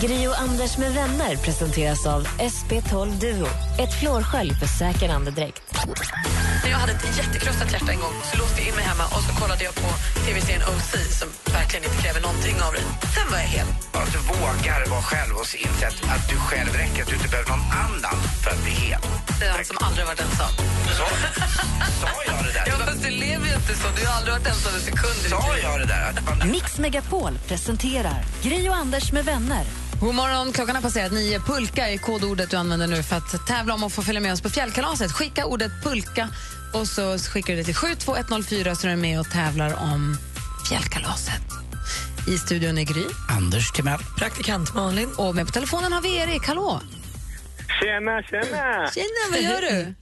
Gri och Anders med vänner presenteras av SP12 Duo. Ett flårskölj för säker andedräkt. När jag hade ett jättekrossat hjärta en gång så låste jag in mig hemma och så kollade jag på tv-serien OC som verkligen inte kräver någonting av dig. Sen var jag hel. Att du vågar vara själv och inse att, du själv räcker, att du inte behöver någon annan för att bli hel. Den som aldrig varit ensam. Så, sa jag det där? Ja, fast du lever ju inte så. Du har aldrig varit ensam en sekund. Sa jag det där? Mix Megapol presenterar Gri och Anders med vänner. God morgon, klockan har passerat nio. Pulka är kodordet du använder nu för att tävla om att få följa med oss på fjällkalaset. Skicka ordet pulka och så skickar du det till 72104 så är du med och tävlar om fjällkalaset. I studion är Gry. Anders Timell. Praktikant Malin. Och med på telefonen har vi Erik. Hallå! Tjena, tjena! Tjena, vad gör du?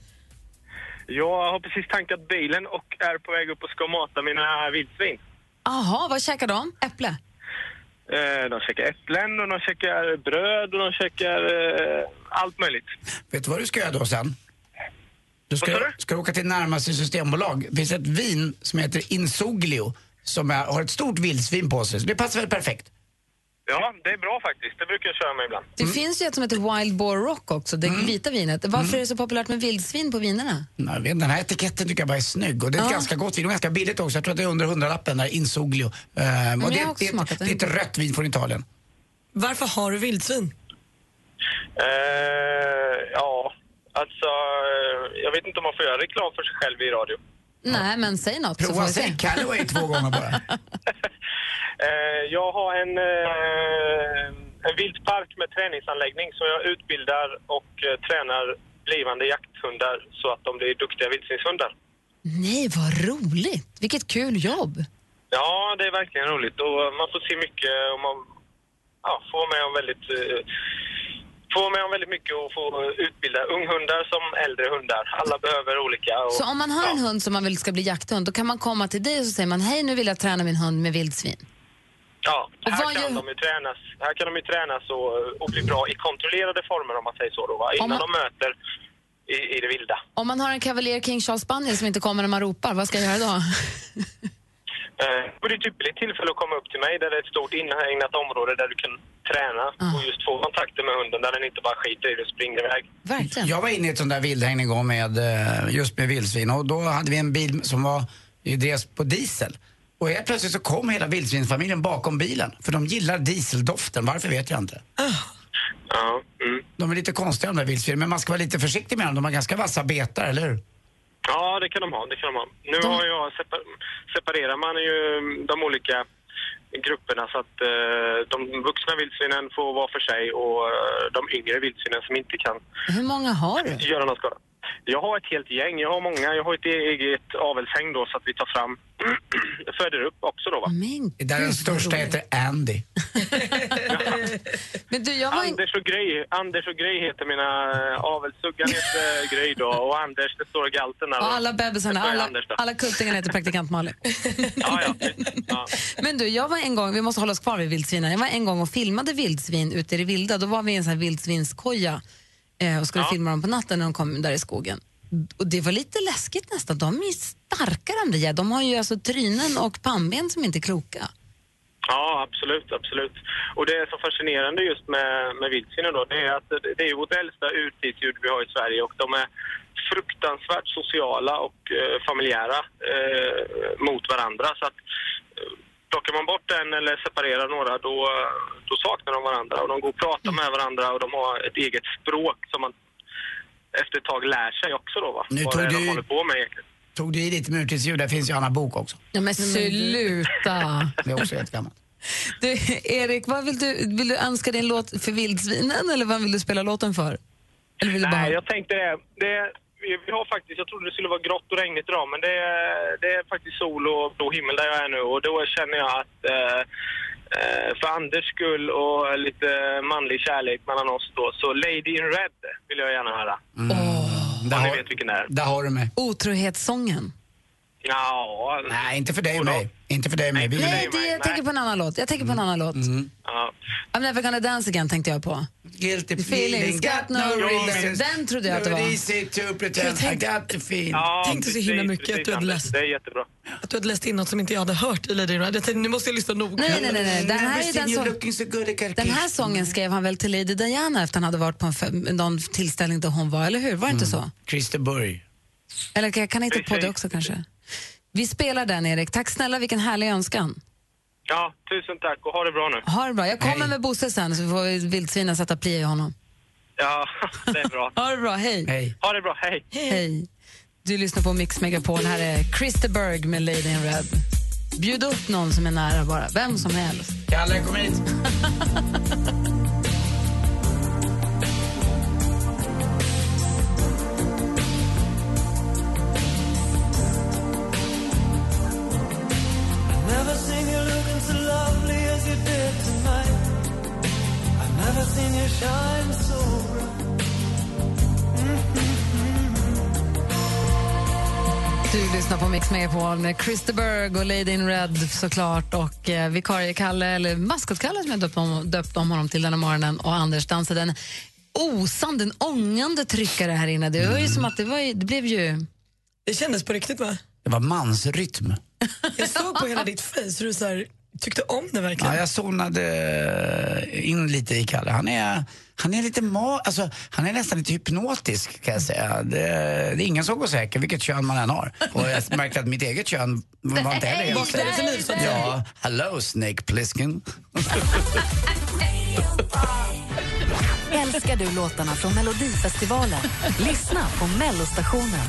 Jag har precis tankat bilen och är på väg upp och ska mata mina vildsvin. Aha, vad käkar de? Äpple? Eh, De käkar äpplen och de käkar bröd och de käkar eh, allt möjligt. Vet du vad du ska göra då sen? Du ska, du? ska åka till närmaste systembolag. Det finns ett vin som heter Insoglio som är, har ett stort vildsvin på sig. Så det passar väl perfekt? Ja, det är bra faktiskt. Det brukar jag köra med ibland. Det finns ju ett som heter Wild Boar Rock också, det vita vinet. Varför är det så populärt med vildsvin på vinerna? Nej, den här etiketten tycker jag bara är snygg och det är ett Ja. ganska gott vin och ganska billigt också. Jag tror att det är under hundralappen, där Insoglio. Uh, och det, har också det, smakat det, det. det är ett rött vin från Italien. Varför har du vildsvin? Eh, ja, alltså... eh, Jag vet inte om man får göra reklam för sig själv i radio. Nej, men säg något så får Prova vi se. sig Callaway två gånger bara. Eh, jag har en, eh, en viltpark med träningsanläggning så jag utbildar och eh, tränar blivande jakthundar så att de blir duktiga vildsvinshundar. Nej, vad roligt! Vilket kul jobb! Ja, det är verkligen roligt och man får se mycket och man ja, får med om väldigt få vara med om väldigt mycket och få utbilda unghundar som äldre hundar. Alla behöver olika. Och, Så om man har en hund som man vill ska bli jakthund, då kan man komma till dig och så säger man hej nu vill jag träna min hund med vildsvin. Ja, Och här vad kan, gör- de ju tränas, här kan de ju tränas och, och bli bra i kontrollerade former om man säger så då, va? innan man- de möter i, i det vilda. Om man har en Cavalier King Charles Spaniel som inte kommer när man ropar, vad ska jag göra då? Eh, det är ett ypperligt tillfälle att komma upp till mig där det är ett stort inhägnat område där du kan träna Ah. och just få kontakter med hunden där den inte bara skiter i dig och springer iväg. Verkligen. Jag var inne i ett sånt där vildhägn gång med, eh, just med vildsvin och då hade vi en bil som var, drevs på diesel. Och helt plötsligt så kom hela vildsvinsfamiljen bakom bilen. För de gillar dieseldoften, varför vet jag inte. Ja, mm. De är lite konstiga de där vildsvinen, men man ska vara lite försiktig med dem. De har ganska vassa betar, eller hur? Ja, det kan de ha. Det kan de ha. Nu har jag separ separerar man ju de olika grupperna så att eh, de vuxna vildsvinen får vara för sig och eh, de yngre vildsvinen som inte kan Hur många har du? göra någon skada. Jag har ett helt gäng. Jag har många. Jag har ett eget avelshäng då så att vi tar fram, föder upp också då va. Det där den största heter Andy. Men du, jag var Anders och Grej, Anders och Grej heter mina äh, avelssuggan heter Grej då och Anders, det står galten där. Och alla bebisarna, alla, alla kultingarna heter praktikant Malin. Ja, ja. ja. Men du, jag var en gång, vi måste hålla oss kvar vid vildsvinen. Jag var en gång och filmade vildsvin ute i det vilda. Då var vi i en sån här vildsvinskoja eh, och skulle Ja. filma dem på natten när de kom där i skogen. Och det var lite läskigt nästan. De är starka de där. De har ju alltså trynen och pannben som inte är kloka. Ja, absolut, absolut. Och det som är fascinerande just med, med vildsvinen då, det är att det, är vårt äldsta urtidsdjur vi har i Sverige och de är fruktansvärt sociala och eh, familjära eh, mot varandra. Så att eh, plockar man bort en eller separerar några då, då saknar de varandra och de går och pratar med varandra och de har ett eget språk som man efter ett tag lär sig också då va. Nu Vad tog det är du- de håller på med egentligen. Tog du i lite med urtidsdjur? Där finns ju Anna Bok också. Ja, men sluta! Det är också jättegammalt. Du, Erik, vad vill, du, vill du önska dig en låt för vildsvinen eller vad vill du spela låten för? Eller vill du bara... Nej, jag tänkte det. det vi vi har faktiskt, jag trodde det skulle vara grått och regnigt idag, men det är, det är faktiskt sol och blå himmel där jag är nu och då känner jag att eh, eh, för Anders skull och lite manlig kärlek mellan oss då, så Lady in Red vill jag gärna höra. Där, Om ni har, vet vilken det är. där har du mig. Otrohetssången. Ja, Nej, inte för dig och mig. Inte för dig och mig. Vi, Nej, det, jag tänker på en annan låt. Jag tänker på en annan låt. ja. I'm never gonna dance again tänkte jag på. Guilty feelings got no reason. Den trodde jag att det var. Easy to pretend I got the feel. Ja, tänkte så himla precis, mycket att du hade läst. Det är jättebra. Att du hade läst in något som inte jag hade hört i Lady Red. Jag tänkte, nu måste jag lyssna noga. Nej, nej, nej. nej. Den, här är Never den, sång, den här sången skrev han väl till Lady Diana efter han hade varit på en, någon tillställning där hon var, eller hur? Var det inte så? Christer Burg. Eller kan jag kan hitta på det också kanske? Vi spelar den, Erik. Tack snälla, vilken härlig önskan. Ja, tusen tack och ha det bra nu. Ha det bra. Jag kommer med Bosse sen så får vi vildsvinen sätta pli i honom. Ja, det är bra. Ha det bra, hej. Hej. Ha det bra, hej. Hej. Du lyssnar på Mix Megapol. Här är Christer Berg med Lady in Red. Bjud upp någon som är nära bara. Vem som helst. Kalle, kom hit. Never seen you looking so lovely as you did tonight. I've never seen you shine so bright. Du lyssnar på Mix Megapol med Christer Berg och Lady in Red såklart och eh, vikarie Kalle, eller maskot-Kalle som jag döpt om, döpt om honom till denna morgonen och Anders dansade en osande, en ångande tryckare här inne. Det var ju som att det, var, det blev ju... Det kändes på riktigt va? Det var mansrytm. Jag såg på hela ditt face hur du så här, tyckte om det verkligen. Ja, jag zonade eh, in lite i Kalle. Han är, han är lite ma alltså, han är nästan lite hypnotisk kan jag säga. Det, det är ingen som går säker vilket kön man än har. Och jag märkte att mitt eget kön var inte heller helt säga. Ja, hello Snake Plissken. Älskar du låtarna från Melodifestivalen? Lyssna på Mellostationen.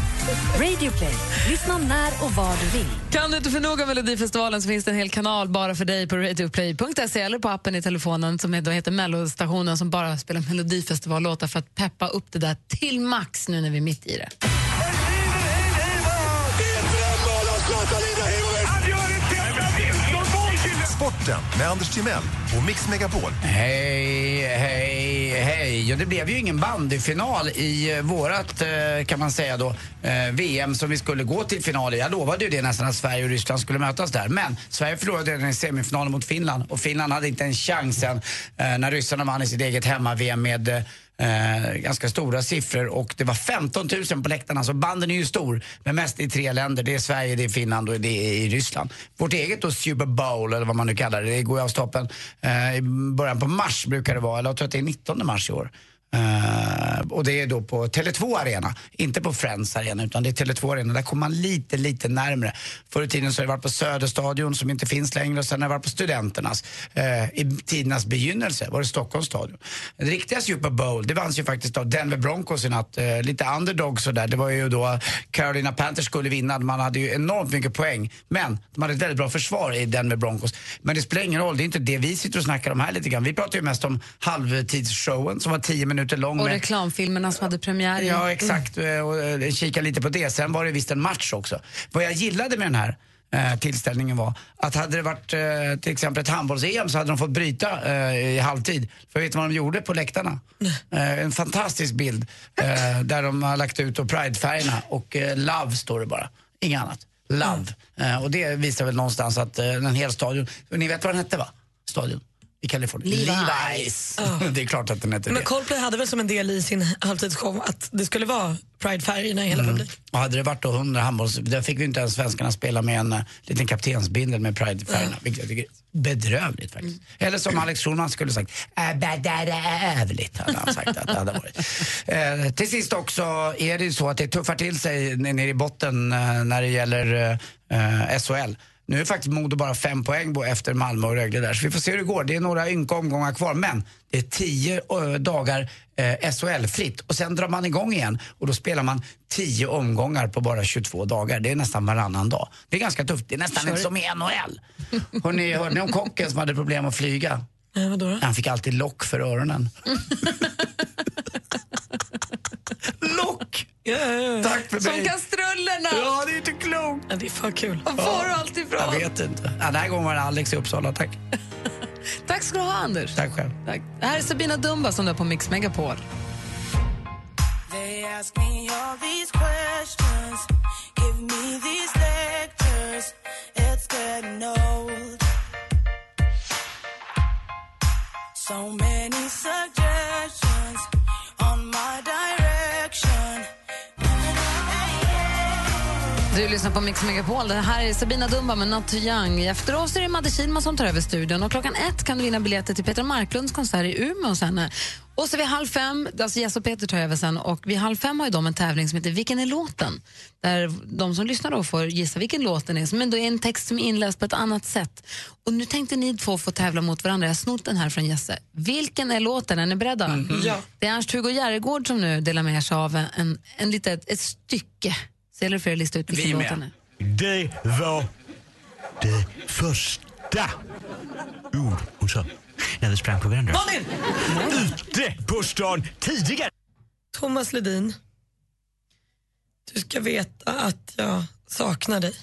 Radioplay. Lyssna när och var du vill. Kan du inte för nog av Melodifestivalen så finns det en hel kanal bara för dig på radioplay.se eller på appen i telefonen som då heter Mellostationen som bara spelar Melodifestivallåtar för att peppa upp det där till max nu när vi är mitt i det. Sporten med Anders Timell och Mix Megapol. Hej, hej, hej. Ja, det blev ju ingen bandyfinal i eh, vårat, eh, kan man säga då, eh, VM som vi skulle gå till final i. Jag lovade ju det nästan att Sverige och Ryssland skulle mötas där. Men Sverige förlorade redan i semifinalen mot Finland och Finland hade inte en chans än när ryssarna vann i sitt eget hemma-VM med eh, ganska stora siffror och det var 15 000 på läktarna så banden är ju stor. Men mest i tre länder. Det är Sverige, det är Finland och det är i Ryssland. Vårt eget då Super Bowl eller vad man nu kallar det, det går ju av stapeln eh, i början på mars brukar det vara. Eller jag tror att det är 19 mars i år. Uh, och det är då på Tele2 Arena, inte på Friends Arena utan det är Tele2 Arena. Där kommer man lite, lite närmre. Förr i tiden så har det varit på Söderstadion som inte finns längre och sen har det varit på Studenternas. Uh, I tidernas begynnelse var det Stockholms stadion. Det riktiga Super Bowl, det vanns ju faktiskt av Denver Broncos i natt. Uh, lite underdog sådär. Det var ju då Carolina Panthers skulle vinna. Man hade ju enormt mycket poäng. Men de hade ett väldigt bra försvar i Denver Broncos. Men det spelar ingen roll, det är inte det vi sitter och snackar om här lite grann. Vi pratar ju mest om halvtidsshowen som var 10 minuter lång. Och med- reklamfilmerna som hade premiär. Ja, exakt. Eh, Och eh, kika lite på det. Sen var det visst en match också. Vad jag gillade med den här eh, tillställningen var att hade det varit eh, till exempel ett handbolls-EM så hade de fått bryta eh, i halvtid. För vet vad de gjorde på läktarna? En fantastisk bild där de har lagt ut Pride-färgerna och Love står det bara. Inget annat. Love. Eh, och det visar väl någonstans att eh, en hel stadion, ni vet vad den hette va? Stadion i Kalifornien. Levi's. Levi's. det är klart att den hette Men det. Coldplay hade väl som en del i sin halvtidsshow att det skulle vara Pride-färgerna i hela Mm. publiken. Och hade det varit då 100 handbolls... Där fick vi inte ens svenskarna spela med en uh, liten kaptensbindel med Pride-färgerna. Vilket jag tycker är bedrövligt faktiskt. Eller som Alex Schulman skulle sagt, äh, bedrövligt hade han sagt att det hade varit. Eh, till sist också är det ju så att det tuffar till sig nere i botten eh, när det gäller SHL. Nu är faktiskt Modo bara fem poäng efter Malmö och Rögle där. Så vi får se hur det går. Det är några ynka omgångar kvar. Men det är tio eh, dagar eh, SHL-fritt. Och sen drar man igång igen. Och då spelar man tio omgångar på bara 22 dagar. Det är nästan varannan dag. Det är ganska tufft. Det är nästan inte som i NHL. Hörrni, hörde ni om kocken som hade problem att flyga? Eh, vadå då? Han fick alltid lock för öronen. lock! Tack för Som mig. kastrullerna! Ja, det är inte klokt. Ja, det är för kul. Var får du allt ifrån? Jag vet inte. Ja, den här gången var det Alex i Uppsala. Tack. Tack ska du ha, Anders. Tack själv. Tack. Det här är Sabina Dumba som du har på Mix Megapol. They ask me all these questions, give me these lectures. It's getting old. So lyssnar på Mix Megapol. Det här är Sabina Dumba med Not Too Young. Efter oss är det Madde Kihlman som tar över studion. Och klockan ett kan du vinna biljetter till Petra Marklunds konsert i Umeå henne. Och så vid halv fem, alltså Jess och Peter tar över sen, och vid halv fem har ju de en tävling som heter Vilken är låten? Där de som lyssnar då får gissa vilken låt den är, men då är en text som är inläst på ett annat sätt. Och nu tänkte ni två få tävla mot varandra. Jag har snott den här från Jesse. Vilken är låten? Är ni beredda? Ja. Det är Ernst-Hugo Järegård som nu delar med sig av en, en litet, ett stycke. Så gäller det för er att lista ut vilken Vi låt den är. Det var det första ord hon sa när vi sprang på varandra. Malin! Ute på stan tidigare. Thomas Ledin. Du ska veta att jag saknar dig.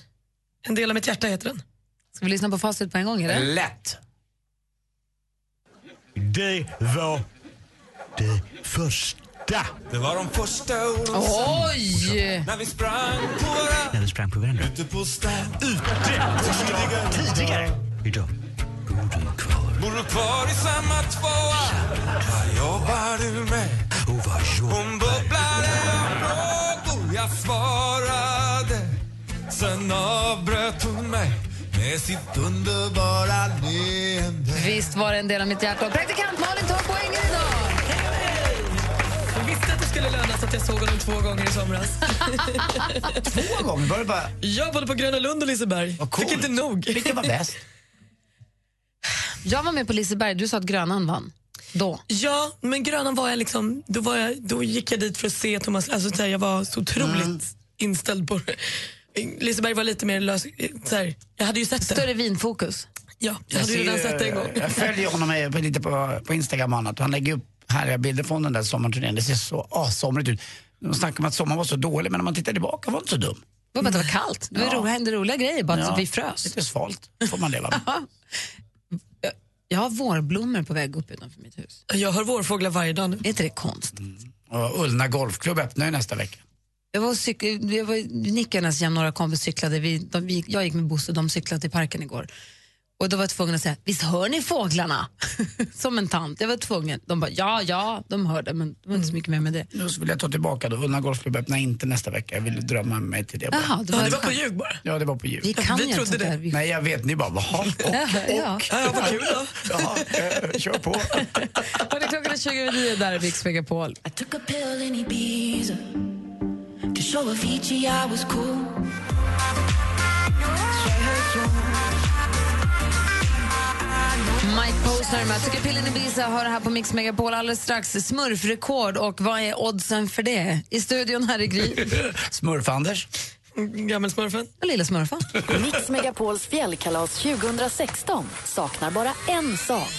En del av mitt hjärta heter den. Ska vi lyssna på facit på en gång? Eller? Lätt. Det var det första. Det var de första orden Oj! när vi sprang på varandra När vi sprang på varandra. ute på stan. Ute tidigare. Idag bor du kvar. Bor du kvar i samma tvåa? Vad jobbar du med? Och vad Hon bubblade av frågor, jag svarade. Sen avbröt hon mig med sitt underbara leende. Visst var det en del av mitt hjärta. Och praktikant Malin tar poängen skulle löna sig att jag såg honom två gånger i somras. Två gånger? Var det bara... Jag både på Gröna Lund och Liseberg. Fick inte nog. Vilken var bäst? Jag var med på Liseberg. Du sa att Grönan vann. Då. Ja, men Grönan var jag liksom, då, var jag, då gick jag dit för att se Thomas, alltså så här, jag var så otroligt Mm. inställd på det. Liseberg var lite mer lös, så här, jag hade ju sett det. Större vinfokus. Ja, jag hade ju redan sett det en gång. Jag följer honom på, lite på, på Instagram och annat. Han lägger upp härliga bilder från den där sommarturnén. Det ser så assomrigt ut. De snackar om att sommaren var så dålig, men när man tittar tillbaka var det inte så dum. Det var bara att det var kallt. Det var Ja. hände roliga grejer, bara att Ja. vi frös. Lite svalt får man leva med. Jag har vårblommor på väg upp utanför mitt hus. Jag hör vårfåglar varje dag nu. Är inte det konstigt? Och Ullna Golfklubb öppnar ju nästa vecka. Jag var, cyk- jag var Nickarnas jämn några kompis cyklade, vi, de, vi, jag gick med Bosse och de cyklade till parken igår. Och då var jag tvungen att säga, visst hör ni fåglarna? Som en tant. Jag var tvungen. De bara, ja, ja, de hörde, men det var inte så mycket mer med det. Nu vill jag ta tillbaka då. Ullna Golfklubb öppnar inte nästa vecka. Jag vill drömma mig till det bara. Jaha, det var Ja, det var på ljug bara. Ja, det var på ljud. Vi kan Vi ju trodde inte det. Vi- Nej, jag vet. Ni bara, jaha, och, Ja, ja. Vad kul då. Jaha, eh, kör på. Hörni, klockan är 20 över nio, där är Mix Megapol. I took a pill in Ibiza to show Avicii I was cool. Mike Posner med i Ibiza har det här på Mix Megapol alldeles strax. Smurfrekord och vad är oddsen för det? I studion här i Gry. Smurf-Anders. Gammelsmurfen. Och lilla smurfan. Mix Megapols fjällkalas 2016 saknar bara en sak.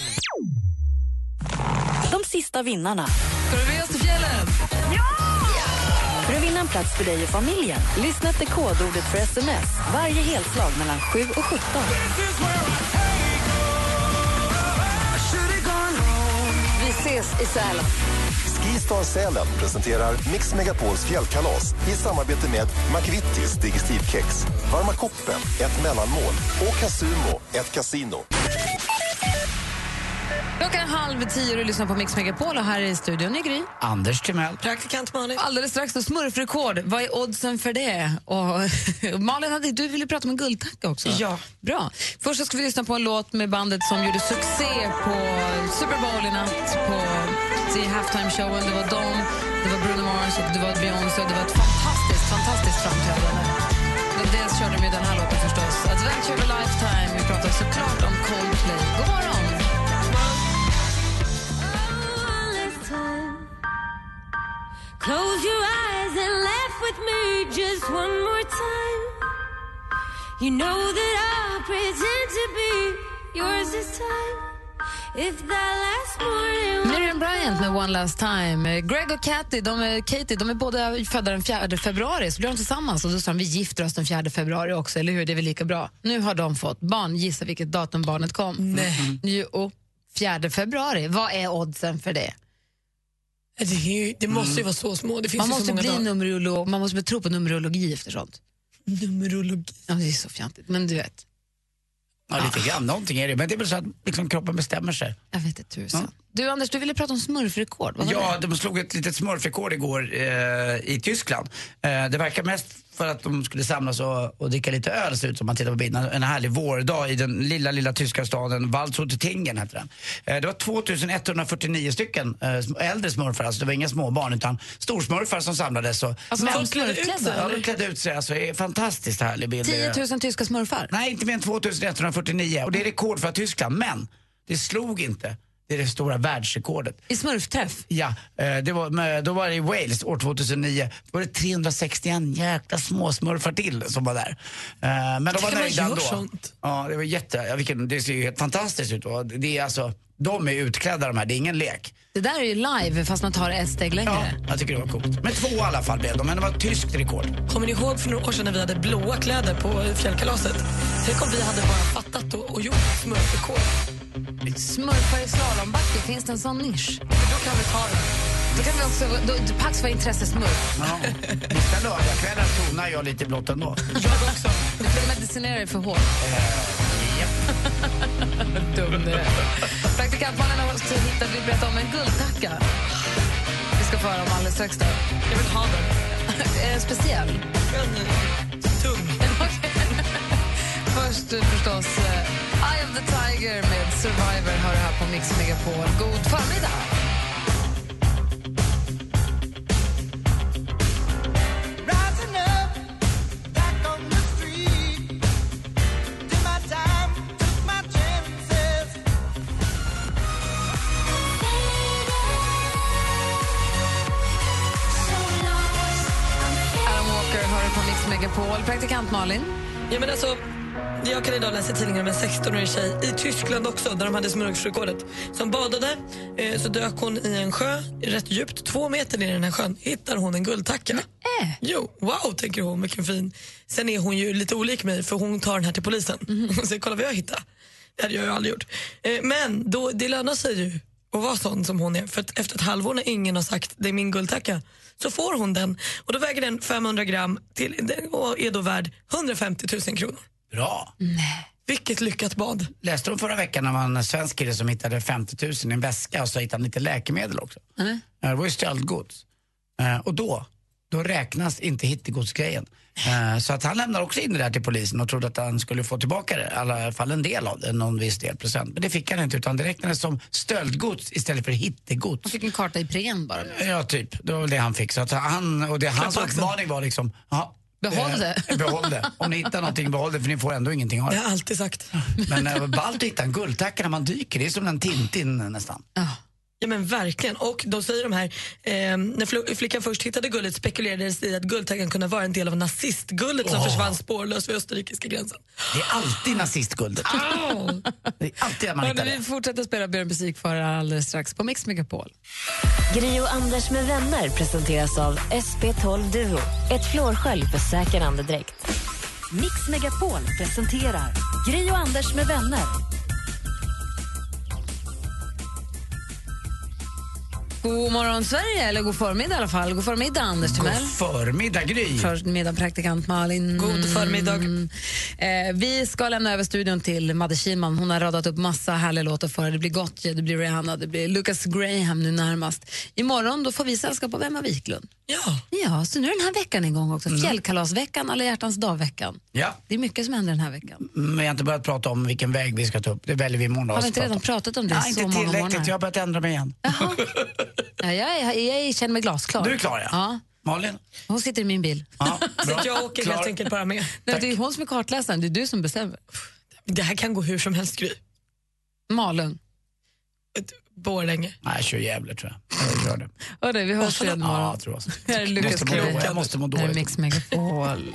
De sista vinnarna. Ska du med oss till fjällen? För att vinna en plats för dig och familjen, lyssna efter kodordet för sms varje helslag mellan 7 och 17. Ses i Sälen. Skistar Sälen presenterar Mix Megapols fjällkalas i samarbete med McVittys Digestivkex, Varma koppen, ett mellanmål och Casumo, ett kasino. Klockan är halv tio och du lyssnar på Mix Megapol och här i studion i Gry. Anders Timell. Praktikant Malin. Alldeles strax då smurfrekord. Vad är oddsen för det? Och Malin, hade, du ville prata om en guldtacka också. Ja. Bra. Först så ska vi lyssna på en låt med bandet som gjorde succé på Super Bowl i natt på i halftime-showen. Det var dem, det var Bruno Mars och det var Beyoncé. och Det var ett fantastiskt, fantastiskt framträdande. Dels körde de ju den här låten förstås. Adventure of a Lifetime. Vi pratar såklart om Coldplay. God Close your eyes and laugh with me just one more time. You know that I'll pretend to be yours this time. If that last morning Miriam Bryant med One Last Time. Greg och Katie, de är, Katie, de är båda födda den 4 februari, så blir de tillsammans. Och då sa de, vi gifter oss den 4 februari också, eller hur? Det är väl lika bra. Nu har de fått barn. Gissa vilket datum barnet kom. Nej. Jo, 4 februari. Vad är oddsen för det? Det, det måste ju vara så små. Det finns Man ju måste, så många bli numerolog, man måste tro på numerologi efter sånt. Numerologi. Ja, det är så fjantigt, men du vet. Ja, lite grann. Någonting är det. Men det är väl så att liksom, kroppen bestämmer sig. Jag vet inte tusan. Du Anders, du ville prata om smurfrekord. Vad var Ja, det? de slog ett litet smurfrekord igår eh, i Tyskland. Eh, det verkar mest för att de skulle samlas och, och dricka lite öl, ser ut som man tittar på bilden. En härlig vårdag i den lilla, lilla tyska staden Waldshut-Tingen heter den. Eh, det var 2149 stycken eh, äldre smurfar, alltså det var inga småbarn utan storsmurfar som samlades. Och, Alltså, Men- folk klädde ut sig, Ja, de klädde ut sig. Alltså, det är fantastiskt härlig bild. 10 000 tyska smurfar? Nej, inte mer än 2149 och det är rekord för Tyskland. Men det slog inte det är det stora världsrekordet. I smurfträff? Ja, eh, det var, då var det i Wales år 2009. Då var det 361 jäkla småsmurfar till som var där. Eh, Men de var nöjda ändå. sånt? Ja, det var jätte, ja, vilken, det ser ju helt fantastiskt ut. Det är alltså, de är utklädda de här, det är ingen lek. Det där är ju live fast man tar ett steg längre. Jag tycker det var coolt. Men två i alla fall blev de, men det var ett tyskt rekord. Kommer ni ihåg för några år sedan när vi hade blåa kläder på fjällkalaset? Tänk om vi hade bara fattat och, och gjort smurfrekord. Smurfar i slalombacke, finns det en sån nisch? Då kan vi ta det. Då kan vi också, då, Pax var intressesmurf. Ja. Vissa lördagskvällar tonar jag lite blått ändå. Jag också. Du får medicinera dig för hårt. Dum du är. Praktikantmannen har också hittat, vi berättar om en guldtacka. Vi ska få höra om alldeles strax. Då. Jag vill ha den. Är den speciell? Tung. Först eh, förstås eh, the Tiger med Survivor har du här på Mix Megapol. God förmiddag! Alan Walker har du på Mix Megapol. Praktikant Malin? Ja, men alltså, jag kan idag läsa i tidningen om en 16-årig tjej i Tyskland också, där de hade smurfsrekordet. Som badade, eh, så dök hon i en sjö, rätt djupt, två meter ner i den här sjön, hittar hon en guldtacka. Äh. Jo, wow, tänker hon, vilken fin. Sen är hon ju lite olik mig, för hon tar den här till polisen. Mhm. Hon säger, kolla vad jag hittade. Det hade jag ju aldrig gjort. Eh, men då, det lönar sig ju att vara sån som hon är. För att efter ett halvår när ingen har sagt det är min guldtacka så får hon den. Och då väger den 500 gram till, och är då värd 150 000 kronor. Bra. Vilket lyckat bad. Läste du förra veckan när man en svensk kille som hittade 50 000 i en väska och så hittade han lite läkemedel också. Nej. Eh, Det var ju stöldgods. Eh, Och då, då räknas inte hittegodsgrejen. Eh, Så att han lämnade också in det där till polisen och trodde att han skulle få tillbaka det, i alla fall en del av det, någon viss del procent. Men det fick han inte utan det räknades som stöldgods istället för hittegods. Han fick en karta i pren bara. Ja, typ. Det var väl det han fick. Så att han, och det, hans uppmaning var liksom, ja, Behåll eh, det. behåll det. Om ni hittar någonting, behåll det för ni får ändå ingenting av Det det. har jag alltid sagt. Men äh, ballt att hitta en guldtacka när man dyker, det är som en Tintin nästan. Ja men verkligen. Och då säger de här, eh, när fl- flickan först hittade guldet spekulerades det i att guldtackan kunde vara en del av nazistguldet som Åh. försvann spårlöst vid österrikiska gränsen. Det är alltid nazistguldet. Det är alltid att man hittar det. vi fortsätter spela Björn musik för alldeles strax på Mix Megapol. Gri och Anders med vänner presenteras av SP12 Duo. Ett flårskölj för säker andedräkt. Mix Megapol presenterar Gri och Anders med vänner. God morgon Sverige, eller god förmiddag i alla fall. God förmiddag Anders Timell. God förmiddag Gry. Förmiddag praktikant Malin. God förmiddag. Eh, vi ska lämna över studion till Madde Kihlman. Hon har radat upp massa härliga låtar för. Det blir Gotye, det blir Rihanna, det blir Lucas Graham nu närmast. Imorgon då får vi sällskap av Emma Wiklund. Ja. Ja, så nu är den här veckan igång också. Mm. Fjällkalasveckan, alla hjärtans dag-veckan. Ja, Det är mycket som händer den här veckan. men jag har inte börjat prata om vilken väg vi ska ta upp. Det väljer vi imorgon. Har vi inte redan prata pratat om det Nej, så inte många tillräckligt. månader? Jag har börjat ändra mig igen. Ja, jag, jag, jag känner mig glasklar. Du är klar ja. Ja. Malin? Hon sitter i min bil. Ja, bra. jag åker Klar. helt enkelt bara med. Nej, det är hon som är kartläsaren, det är du som bestämmer. Det här kan gå hur som helst Gry. Malung. Borlänge. Nej, jag kör Gävle tror jag. Jag gör det. Vi hörs igen imorgon. Ja, jag tror jag. Här är dåligt. Graham. Jag måste må Här är dåligt. Mix Megapol.